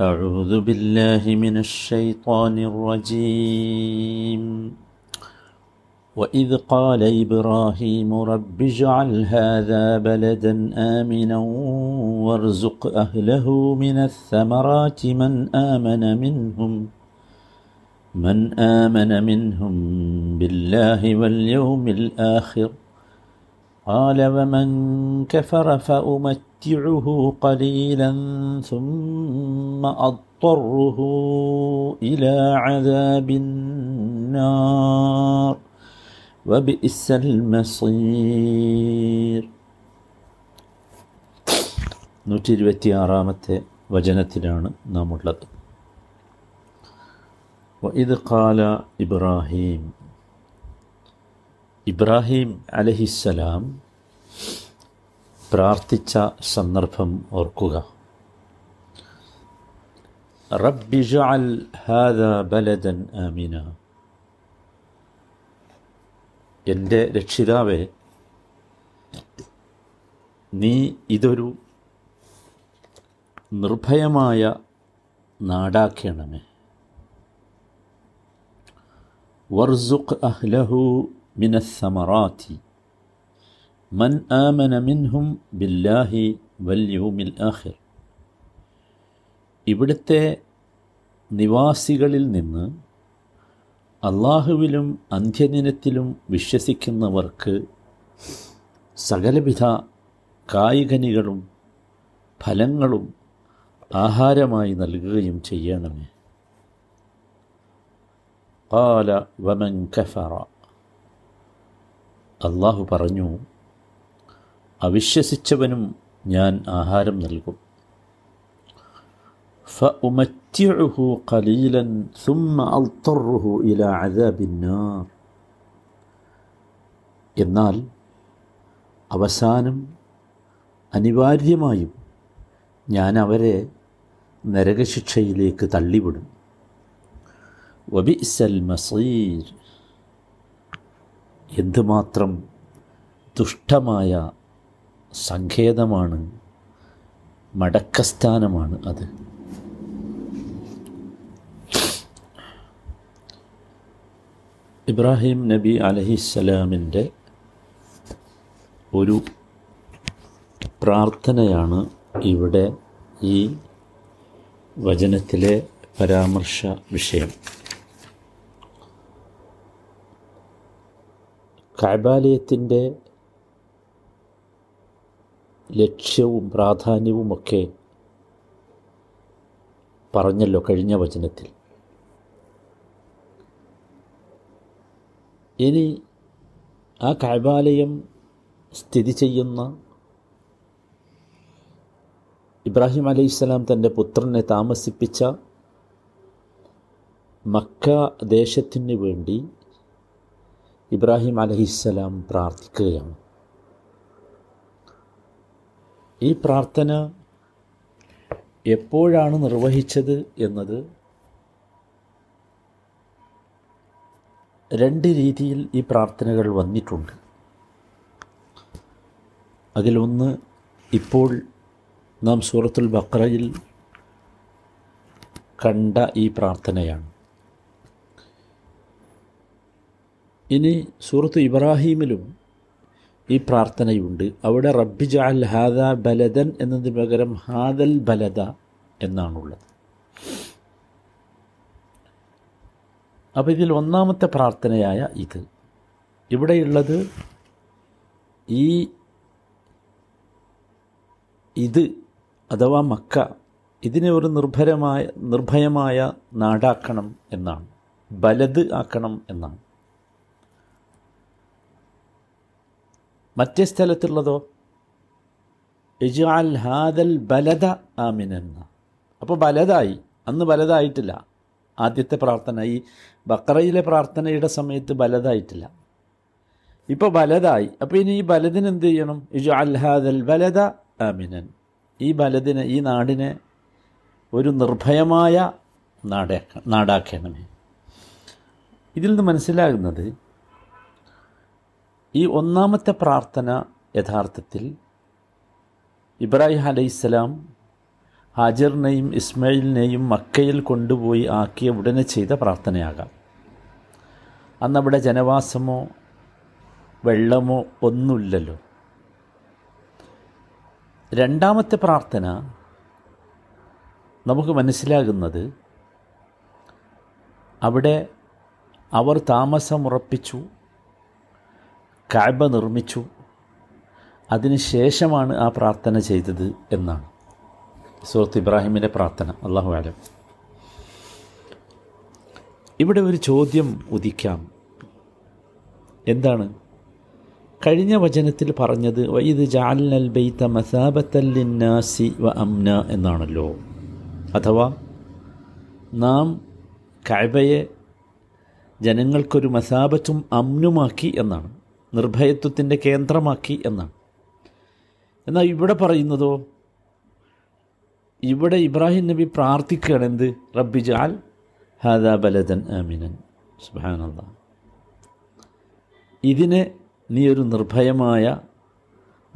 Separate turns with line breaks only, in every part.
أعوذ بالله من الشيطان الرجيم. وإذ قال إبراهيم رب اجعل هذا بلدا آمنا وارزق أهله من الثمرات من آمن منهم من آمن منهم بالله واليوم الآخر. قال ومن كفر فأمتعه قليلا ثم أضطره إلى عذاب النار وبئس المصير നൂറ്റി ഇരുപത്തിയാറാമത്തെ വചനത്തിലാണ് നാം ഉള്ളത് ഇത് കാല ഇബ്രാഹിം ഇബ്രാഹിം അലഹിസ്സലാം പ്രാർത്ഥിച്ച സന്ദർഭം ഓർക്കുക. റബ്ബിജഅൽ ബലദൻ ആമിന. എന്റെ രക്ഷിതാവേ നീ ഇതൊരു നിർഭയമായ നാടാക്കണമേ. വർസുഖ് അഹ്ലഹു മിനസ്സമറാത്തി മൻ ആമന മിൻഹും ബില്ലാഹി വല്യൂമിൽ ആഖിർ. ഇവിടുത്തെ നിവാസികളിൽ നിന്ന് അള്ളാഹുവിലും അന്ത്യദിനത്തിലും വിശ്വസിക്കുന്നവർക്ക് സകലവിധ കായികനികളും ഫലങ്ങളും ആഹാരമായി നൽകുകയും ചെയ്യണമേ കാല വമൻ കഫറ. അള്ളാഹു പറഞ്ഞു അവിശ്വസിച്ചവനും ഞാൻ ആഹാരം നൽകും فأمتعه قليلا ثم أضطره إلى عذاب النار എന്നാൽ അവസാനം അനിവാര്യമായും ഞാൻ അവരെ നരകശിക്ഷയിലേക്ക് തള്ളിവിടും വബിസൽ മസീർ എന്തുമാത്രം ദുഷ്ടമായ സങ്കേതമാണ് മടക്കസ്ഥാനമാണ് അത്. ഇബ്രാഹിം നബി അലഹിസ്സലാമിന്റെ ഒരു പ്രാർത്ഥനയാണ് ഇവിടെ ഈ വചനത്തിലെ പരാമർശ വിഷയം. കാബാലയത്തിന്റെ ലക്ഷ്യവും പ്രാധാന്യവുമൊക്കെ പറഞ്ഞല്ലോ കഴിഞ്ഞ വചനത്തിൽ. ഇനി ആ കാബാലയം സ്ഥിതി ചെയ്യുന്ന ഇബ്രാഹിം അലൈഹിസ്സലാം തന്റെ പുത്രനെ താമസിപ്പിച്ച മക്ക ദേശത്തിന് വേണ്ടി ഇബ്രാഹിം അലഹിസ്സലാം പ്രാർത്ഥിക്കുകയാണ്. ഈ പ്രാർത്ഥന എപ്പോഴാണ് നിർവഹിച്ചത് എന്നത് രണ്ട് രീതിയിൽ ഈ പ്രാർത്ഥനകൾ വന്നിട്ടുണ്ട്. അതിലൊന്ന് ഇപ്പോൾ നാം സൂറത്തുൽ ബക്രയിൽ കണ്ട ഈ പ്രാർത്ഥനയാണ്. ഇനി സൂറത്ത് ഇബ്രാഹീമിലും ഈ പ്രാർത്ഥനയുണ്ട്. അവിടെ റബ്ബി ജാൽ ഹാദ ബലദൻ എന്നതിന് പകരം ഹാദൽ ബലദ എന്നാണുള്ളത്. അപ്പോൾ ഇതിൽ ഒന്നാമത്തെ പ്രാർത്ഥനയായ ഇത്. ഇവിടെയുള്ളത് ഈ ഇത് അഥവാ മക്ക ഇതിനെ ഒരു നിർഭരമായ നിർഭയമായ നാടാക്കണം എന്നാണ്. ബലത് ആക്കണം എന്നാണ്. മറ്റേ സ്ഥലത്തുള്ളതോ? ഹാദൽ ബലദ ആമിനെന്ന അപ്പോൾ ബലതായി. അന്ന് ബലതായിട്ടില്ല. ആദ്യത്തെ പ്രാർത്ഥന ഈ ബക്രയിലെ പ്രാർത്ഥനയുടെ സമയത്ത് ബലതായിട്ടില്ല. ഇപ്പോൾ ബലതായി. അപ്പോൾ ഇനി ഈ ബലദിന് എന്ത് ചെയ്യണം? ഇജു അൽഹാദൽ ബലദ ആമിനൻ. ഈ ബലദിനെ ഈ നാടിനെ ഒരു നിർഭയമായ നാടാക്ക നാടാക്കണമേ. ഇതിൽ നിന്ന് മനസ്സിലാകുന്നത് ഈ ഒന്നാമത്തെ പ്രാർത്ഥന യഥാർത്ഥത്തിൽ ഇബ്രാഹിം അലൈഹിസ്സലാം ഹാജറിനെയും ഇസ്മയിലിനെയും മക്കയിൽ കൊണ്ടുപോയി ആക്കിയ ഉടനെ ചെയ്ത പ്രാർത്ഥനയാകാം. അന്നവിടെ ജനവാസമോ വെള്ളമോ ഒന്നുമില്ലല്ലോ. രണ്ടാമത്തെ പ്രാർത്ഥന നമുക്ക് മനസ്സിലാകുന്നത് അവിടെ അവർ താമസമുറപ്പിച്ചു. കാഴ്ബ നിർമ്മിച്ചു. അതിനുശേഷമാണ് ആ പ്രാർത്ഥന ചെയ്തത് എന്നാണ്. സുഹൃത്ത് ഇബ്രാഹിമിന്റെ പ്രാർത്ഥന. അള്ളാഹു ആലം ഇവിടെ ഒരു ചോദ്യം ഉദിക്കാം. എന്താണ്? കഴിഞ്ഞ വചനത്തിൽ പറഞ്ഞത് വൈദ് ജാലൽ ബെയ്ത്ത മസാബത്തല്ലിന്നാസി വ അംന എന്നാണല്ലോ. അഥവാ നാം കഅബയെ ജനങ്ങൾക്കൊരു മസാബത്തും അമ്നുമാക്കി എന്നാണ്. നിർഭയത്വത്തിന്റെ കേന്ദ്രമാക്കി എന്നാണ്. എന്നാൽ ഇവിടെ പറയുന്നതോ ഇവിടെ ഇബ്രാഹിം നബി പ്രാർത്ഥിക്കുകയാണ് എന്ത്? റബ്ബി ജാൽ ഹാദാ ബലദൻ ആമിനൻ. സുബാനല്ല ഇതിനെ നീ ഒരു നിർഭയമായ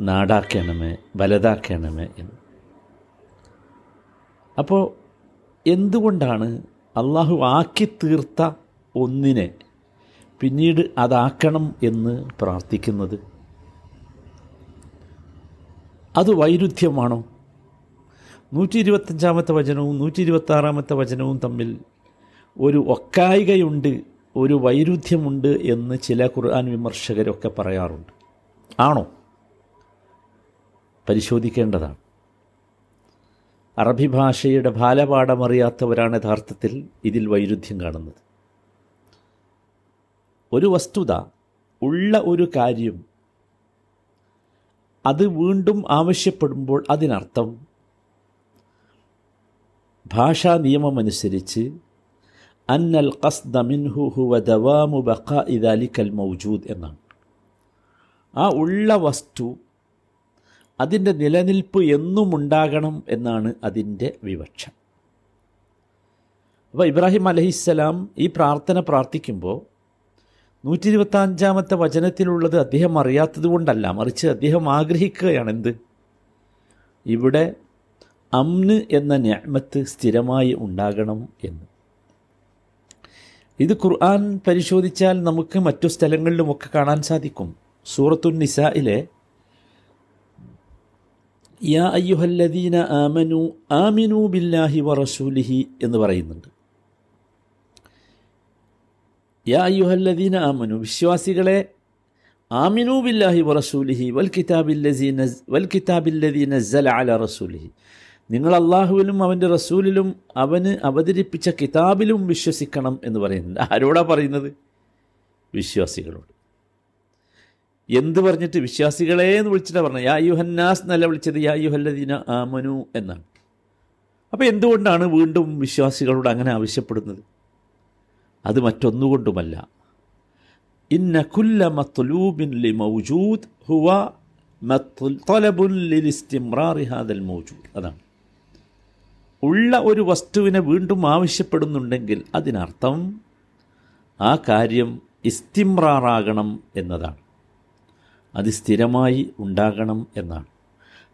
നാടാക്കണമേ ബലതാക്കണമേ എന്ന്. അപ്പോൾ എന്തുകൊണ്ടാണ് അള്ളാഹു ആക്കി തീർത്ത ഒന്നിനെ പിന്നീട് അതാക്കണം എന്ന് പ്രാർത്ഥിക്കുന്നത്. അത് വൈരുദ്ധ്യമാണോ? നൂറ്റി ഇരുപത്തഞ്ചാമത്തെ വചനവും നൂറ്റി ഇരുപത്താറാമത്തെ വചനവും തമ്മിൽ ഒരു ഒക്കായികയുണ്ട് ഒരു വൈരുദ്ധ്യമുണ്ട് എന്ന് ചില ഖുർആൻ വിമർശകരൊക്കെ പറയാറുണ്ട്. ആണോ? പരിശോധിക്കേണ്ടതാണ്. അറബി ഭാഷയുടെ ബാലപാഠമറിയാത്തവരാണ് യഥാർത്ഥത്തിൽ ഇതിൽ വൈരുദ്ധ്യം കാണുന്നത്. ഒരു വസ്തുത ഉള്ള ഒരു കാര്യം അത് വീണ്ടും ആവശ്യപ്പെടുമ്പോൾ അതിനർത്ഥം ഭാഷാ നിയമമനുസരിച്ച് അന്നൽ ഖസ്ദ മിൻഹു ഹുവ ദവാമു ബഖ ഇദാലിക്കൽ മൗജൂദ് എന്നാണ്. ആ ഉള്ള വസ്തു അതിന്റെ നിലനിൽപ്പ് എന്നും ഉണ്ടാകണം എന്നാണ് അതിന്റെ വിവക്ഷ. അപ്പോൾ ഇബ്രാഹിം അലഹിസ്സലാം ഈ പ്രാർത്ഥന പ്രാർത്ഥിക്കുമ്പോൾ നൂറ്റി ഇരുപത്തി അഞ്ചാമത്തെ വചനത്തിലുള്ളത് അദ്ദേഹം അറിയാത്തത് കൊണ്ടല്ല മറിച്ച് അദ്ദേഹം ആഗ്രഹിക്കുകയാണ് എന്ത് ഇവിടെ അമ്ന് എന്ന ഞാമത്ത് സ്ഥിരമായി ഉണ്ടാകണം എന്ന്. ഇത് ഖുർആൻ പരിശോധിച്ചാൽ നമുക്ക് മറ്റു സ്ഥലങ്ങളിലുമൊക്കെ കാണാൻ സാധിക്കും. സൂറത്തു നിസായിലെ യാ അയ്യുഹല്ലദീന ആമനു ആമിനു ബില്ലാഹി വറസൂലിഹി എന്ന് പറയുന്നുണ്ട്. അയ്യുഹല്ലദീന ആമനു വിശ്വാസികളെ ആമിനു ബില്ലാഹി വറസൂലിഹി വൽ കിതാബില്ലസീ നസ് വൽ കിതാബില്ലദീ നസ്സല അല റസൂലിഹി. നിങ്ങൾ അള്ളാഹുവിലും അവന്റെ റസൂലിലും അവന് അവതരിപ്പിച്ച കിതാബിലും വിശ്വസിക്കണം എന്ന് പറയുന്നുണ്ട്. ആരോടാ പറയുന്നത്? വിശ്വാസികളോട്. എന്ത് പറഞ്ഞിട്ട് വിശ്വാസികളെ എന്ന് വിളിച്ചിട്ടാണ് പറഞ്ഞത്? യാ യുഹന്നാസ് എന്നല്ല വിളിച്ചത്. യാ യുഹല്ലദീന ആമനു എന്നാണ്. അപ്പോൾ എന്തുകൊണ്ടാണ് വീണ്ടും വിശ്വാസികളോട് അങ്ങനെ ആവശ്യപ്പെടുന്നത്? അത് മറ്റൊന്നുകൊണ്ടുമല്ല. ഇന്ന കുല്ല മത്ലൂബിൻ ലി മൗജൂദ് ഹുവ ഹാദൽ മൗജൂദ്. അതാണ്. ഉള്ള ഒരു വസ്തുവിനെ വീണ്ടും ആവശ്യപ്പെടുന്നുണ്ടെങ്കിൽ അതിനർത്ഥം ആ കാര്യം ഇസ്തിമ്രാറാകണം എന്നതാണ്. അത് സ്ഥിരമായി ഉണ്ടാകണം എന്നാണ്.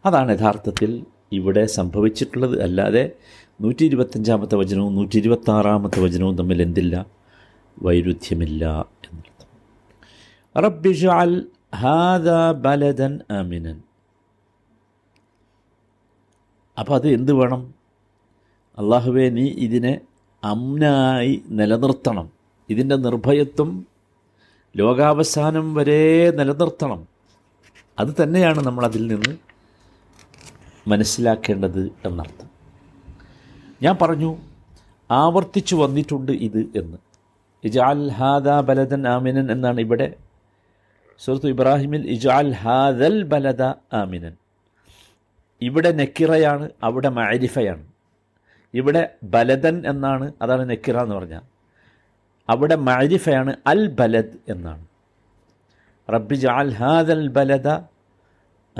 അതാണ് യഥാർത്ഥത്തിൽ ഇവിടെ സംഭവിച്ചിട്ടുള്ളത്. അല്ലാതെ നൂറ്റി ഇരുപത്തഞ്ചാമത്തെ വചനവും നൂറ്റി ഇരുപത്താറാമത്തെ വചനവും തമ്മിൽ എന്തില്ല. വൈരുദ്ധ്യമില്ല എന്നർത്ഥം. റബ്ബിജാൽ ഹാദ ബലദൻ അമിനൻ അപ്പോൾ അത് എന്ത് വേണം? അള്ളാഹുവെ നീ ഇതിനെ അമ്നായി നിലനിർത്തണം. ഇതിന്റെ നിർഭയത്വം ലോകാവസാനം വരെ നിലനിർത്തണം. അത് തന്നെയാണ് നമ്മൾ അതിൽ നിന്ന് മനസ്സിലാക്കേണ്ടത് എന്നർത്ഥം. ഞാൻ പറഞ്ഞു ആവർത്തിച്ചു വന്നിട്ടുണ്ട് ഇത് എന്ന്. ഇജാൽ ഹാദ ബലദൻ ആമിനൻ എന്നാണ് ഇവിടെ സുഹൃത്തു ഇബ്രാഹിമിൽ ഇജാൽ ഹാദൽ ബലദ ആമിനൻ. ഇവിടെ നെക്കിറയാണ് അവിടെ മാരിഫയാണ് ഇവിടെ ബലദൻ എന്നാണ് അതാണ് നെക്കിറ എന്ന് പറഞ്ഞാൽ അവിടെ മാരിഫയാണ് അൽ ബലദ് എന്നാണ്. റബ്ബി ജാൽ ഹാദൽ ബലദ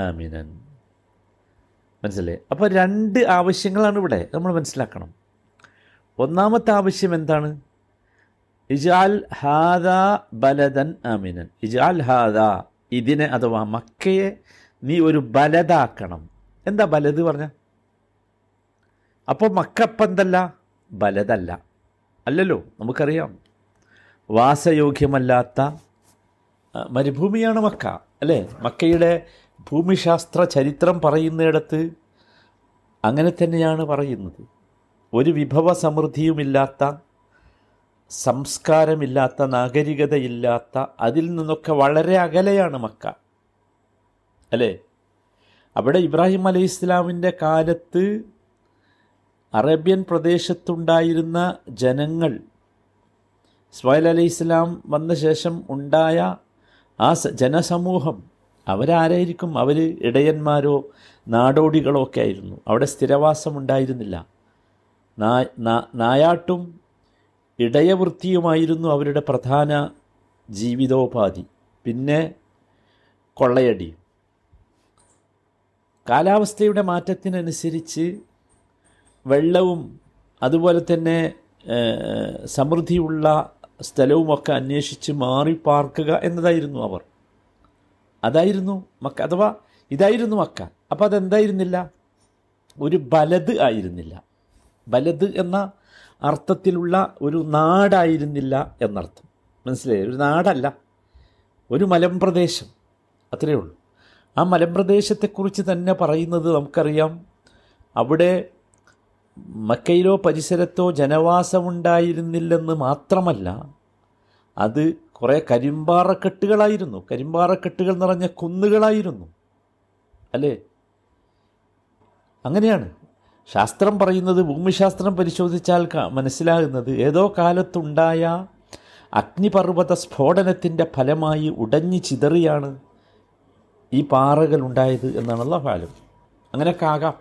ആമിനൻ. മനസ്സിലായി അപ്പോൾ രണ്ട് ആവശ്യങ്ങളാണ് ഇവിടെ നമ്മൾ മനസ്സിലാക്കണം. ഒന്നാമത്തെ ആവശ്യം എന്താണ്? ഇജാൽ ഹാദ ബലദൻ അമിനൻ. ഇജാൽ ഹാദ ഇതിനെ അഥവാ മക്കയെ നീ ഒരു ബലതാക്കണം എന്താ ബലത് പറഞ്ഞ? അപ്പോൾ മക്കപ്പന്തല്ല ബലതല്ല അല്ലല്ലോ നമുക്കറിയാം. വാസയോഗ്യമല്ലാത്ത മരുഭൂമിയാണ് മക്ക അല്ലേ? മക്കയുടെ ഭൂമിശാസ്ത്ര ചരിത്രം പറയുന്നിടത്ത് അങ്ങനെ തന്നെയാണ് പറയുന്നത്. ഒരു വിഭവ സമൃദ്ധിയുമില്ലാത്ത സംസ്കാരമില്ലാത്ത നാഗരികതയില്ലാത്ത അതിൽ നിന്നൊക്കെ വളരെ അകലെയാണ് മക്ക. അല്ലേ? അവിടെ ഇബ്രാഹിം അലൈഹി ഇസ്ലാമിന്റെ കാലത്ത് അറേബ്യൻ പ്രദേശത്തുണ്ടായിരുന്ന ജനങ്ങൾ ഇസ്മായിൽ അലൈഹി ഇസ്ലാം വന്ന ശേഷം ഉണ്ടായ ആ ജനസമൂഹം അവരാരായിരിക്കും? അവർ ഇടയന്മാരോ നാടോടികളോ ഒക്കെ ആയിരുന്നു. അവിടെ സ്ഥിരവാസമുണ്ടായിരുന്നില്ല. നാ നാ- നായാട്ടും ഇടയവൃത്തിയുമായിരുന്നു അവരുടെ പ്രധാന ജീവിതോപാധി. പിന്നെ കൊള്ളയടി. കാലാവസ്ഥയുടെ മാറ്റത്തിനനുസരിച്ച് വെള്ളവും അതുപോലെ തന്നെ സമൃദ്ധിയുള്ള സ്ഥലവുമൊക്കെ അന്വേഷിച്ച് മാറി പാർക്കുക എന്നതായിരുന്നു അവർ. അതായിരുന്നു മക്ക അഥവാ ഇതായിരുന്നു മക്ക. അപ്പോൾ അതെന്തായിരുന്നില്ല ഒരു ബലത് ആയിരുന്നില്ല. ബലത് എന്ന അർത്ഥത്തിലുള്ള ഒരു നാടായിരുന്നില്ല എന്നർത്ഥം. മനസ്സിലായി? ഒരു നാടല്ല. ഒരു മലമ്പ്രദേശം. അത്രയേ ഉള്ളൂ. ആ മലമ്പ്രദേശത്തെക്കുറിച്ച് തന്നെ പറയുന്നത് നമുക്കറിയാം. അവിടെ മക്കയിലോ പരിസരത്തോ ജനവാസമുണ്ടായിരുന്നില്ലെന്ന് മാത്രമല്ല അത് കുറേ കരിമ്പാറക്കെട്ടുകളായിരുന്നു. കരിമ്പാറക്കെട്ടുകൾ നിറഞ്ഞ കുന്നുകളായിരുന്നു. അല്ലേ? അങ്ങനെയാണ്. ശാസ്ത്രം പറയുന്നത് ഭൂമിശാസ്ത്രം പരിശോധിച്ചാൽ മനസ്സിലാകുന്നത് ഏതോ കാലത്തുണ്ടായ അഗ്നിപർവത സ്ഫോടനത്തിന്റെ ഫലമായി ഉടഞ്ഞു ചിതറിയാണ് ഈ പാറകൾ ഉണ്ടായത് എന്നാണല്ലോ ഫലം അങ്ങനെയൊക്കെ ആകാം.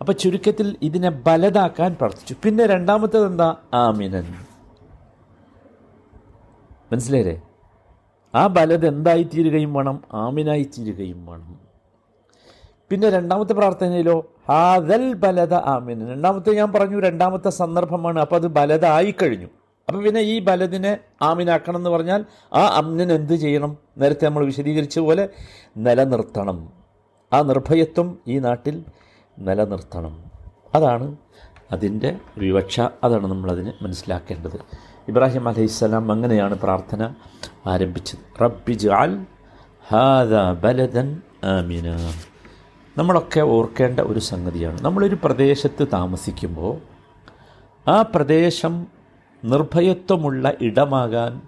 അപ്പം ചുരുക്കത്തിൽ ഇതിനെ ബലതാക്കാൻ പ്രാർത്ഥിച്ചു. പിന്നെ രണ്ടാമത്തേത് എന്താ? ആമിനൻ. മനസ്സിലായില്ലേ? ആ ബലത് എന്തായിത്തീരുകയും വേണം? ആമിനായിത്തീരുകയും വേണം. പിന്നെ രണ്ടാമത്തെ പ്രാർത്ഥനയിലോ ഹാദൽ ബലത ആമിൻ. രണ്ടാമത്തെ ഞാൻ പറഞ്ഞു രണ്ടാമത്തെ സന്ദർഭമാണ്. അപ്പോൾ അത് ബലത ആയിക്കഴിഞ്ഞു അപ്പം പിന്നെ ഈ ബലതിനെ ആമിനാക്കണം എന്ന് പറഞ്ഞാൽ ആ അമ്നിന് എന്ത് ചെയ്യണം? നേരത്തെ നമ്മൾ വിശദീകരിച്ച പോലെ നിലനിർത്തണം. ആ നിർഭയത്വം ഈ നാട്ടിൽ നിലനിർത്തണം. അതാണ് അതിന്റെ വിവക്ഷ. അതാണ് നമ്മളതിന് മനസ്സിലാക്കേണ്ടത്. ഇബ്രാഹിം അലൈഹിസ്സലാം അങ്ങനെയാണ് പ്രാർത്ഥന ആരംഭിച്ചത്. റബ്ബി ജാൽ ഹാദ ബലദൻ ആമിന. നമ്മളൊക്കെ ഓർക്കേണ്ട ഒരു സംഗതിയാണ്. നമ്മളൊരു പ്രദേശത്ത് താമസിക്കുമ്പോൾ ആ പ്രദേശം നിർഭയത്വമുള്ള ഇടമാകാൻ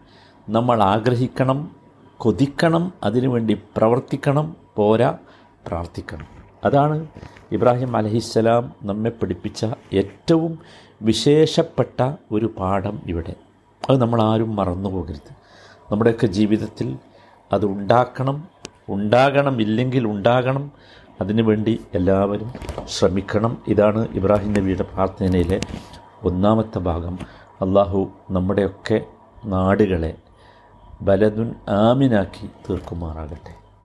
നമ്മൾ ആഗ്രഹിക്കണം കൊതിക്കണം അതിനുവേണ്ടി പ്രവർത്തിക്കണം പോരാ പ്രാർത്ഥിക്കണം. അതാണ് ഇബ്രാഹിം അലഹിസ്സലാം നമ്മെ പഠിപ്പിച്ച ഏറ്റവും വിശേഷപ്പെട്ട ഒരു പാഠം ഇവിടെ. അത് നമ്മളാരും മറന്നു പോകരുത്. നമ്മുടെയൊക്കെ ജീവിതത്തിൽ അത് ഉണ്ടാക്കണം ഉണ്ടാകണം ഇല്ലെങ്കിൽ ഉണ്ടാകണം അതിനുവേണ്ടി എല്ലാവരും ശ്രമിക്കണം. ഇതാണ് ഇബ്രാഹിം നബിയുടെ പ്രാർത്ഥനയിലെ ഒന്നാമത്തെ ഭാഗം. അള്ളാഹു നമ്മുടെയൊക്കെ നാടുകളെ ബലതുൻ ആമിനാക്കി തീർക്കുമാറാകട്ടെ.